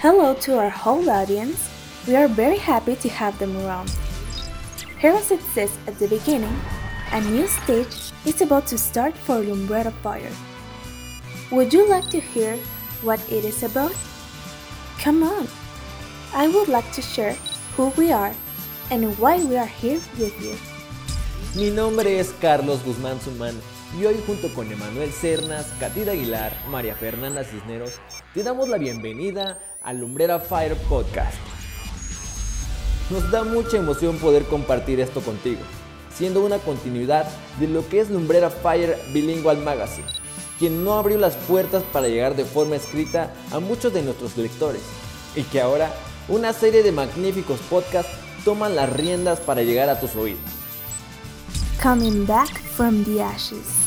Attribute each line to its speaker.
Speaker 1: Hello to our whole audience. We are very happy to have them around. Here as it says at the beginning, a new stage is about to start for Lumbrera Fire. Would you like to hear what it is about? Come on! I would like to share who we are and why we are here with you.
Speaker 2: Mi nombre es Carlos Guzmán Sumán y hoy junto con Emanuel Cernas, Catida Aguilar, María Fernanda Cisneros, te damos la bienvenida a Lumbrera Fire Podcast. Nos da mucha emoción poder compartir esto contigo, siendo una continuidad de lo que es Lumbrera Fire Bilingual Magazine, quien no abrió las puertas para llegar de forma escrita a muchos de nuestros lectores, y que ahora una serie de magníficos podcasts toman las riendas para llegar a tus oídos.
Speaker 1: Coming back from the ashes.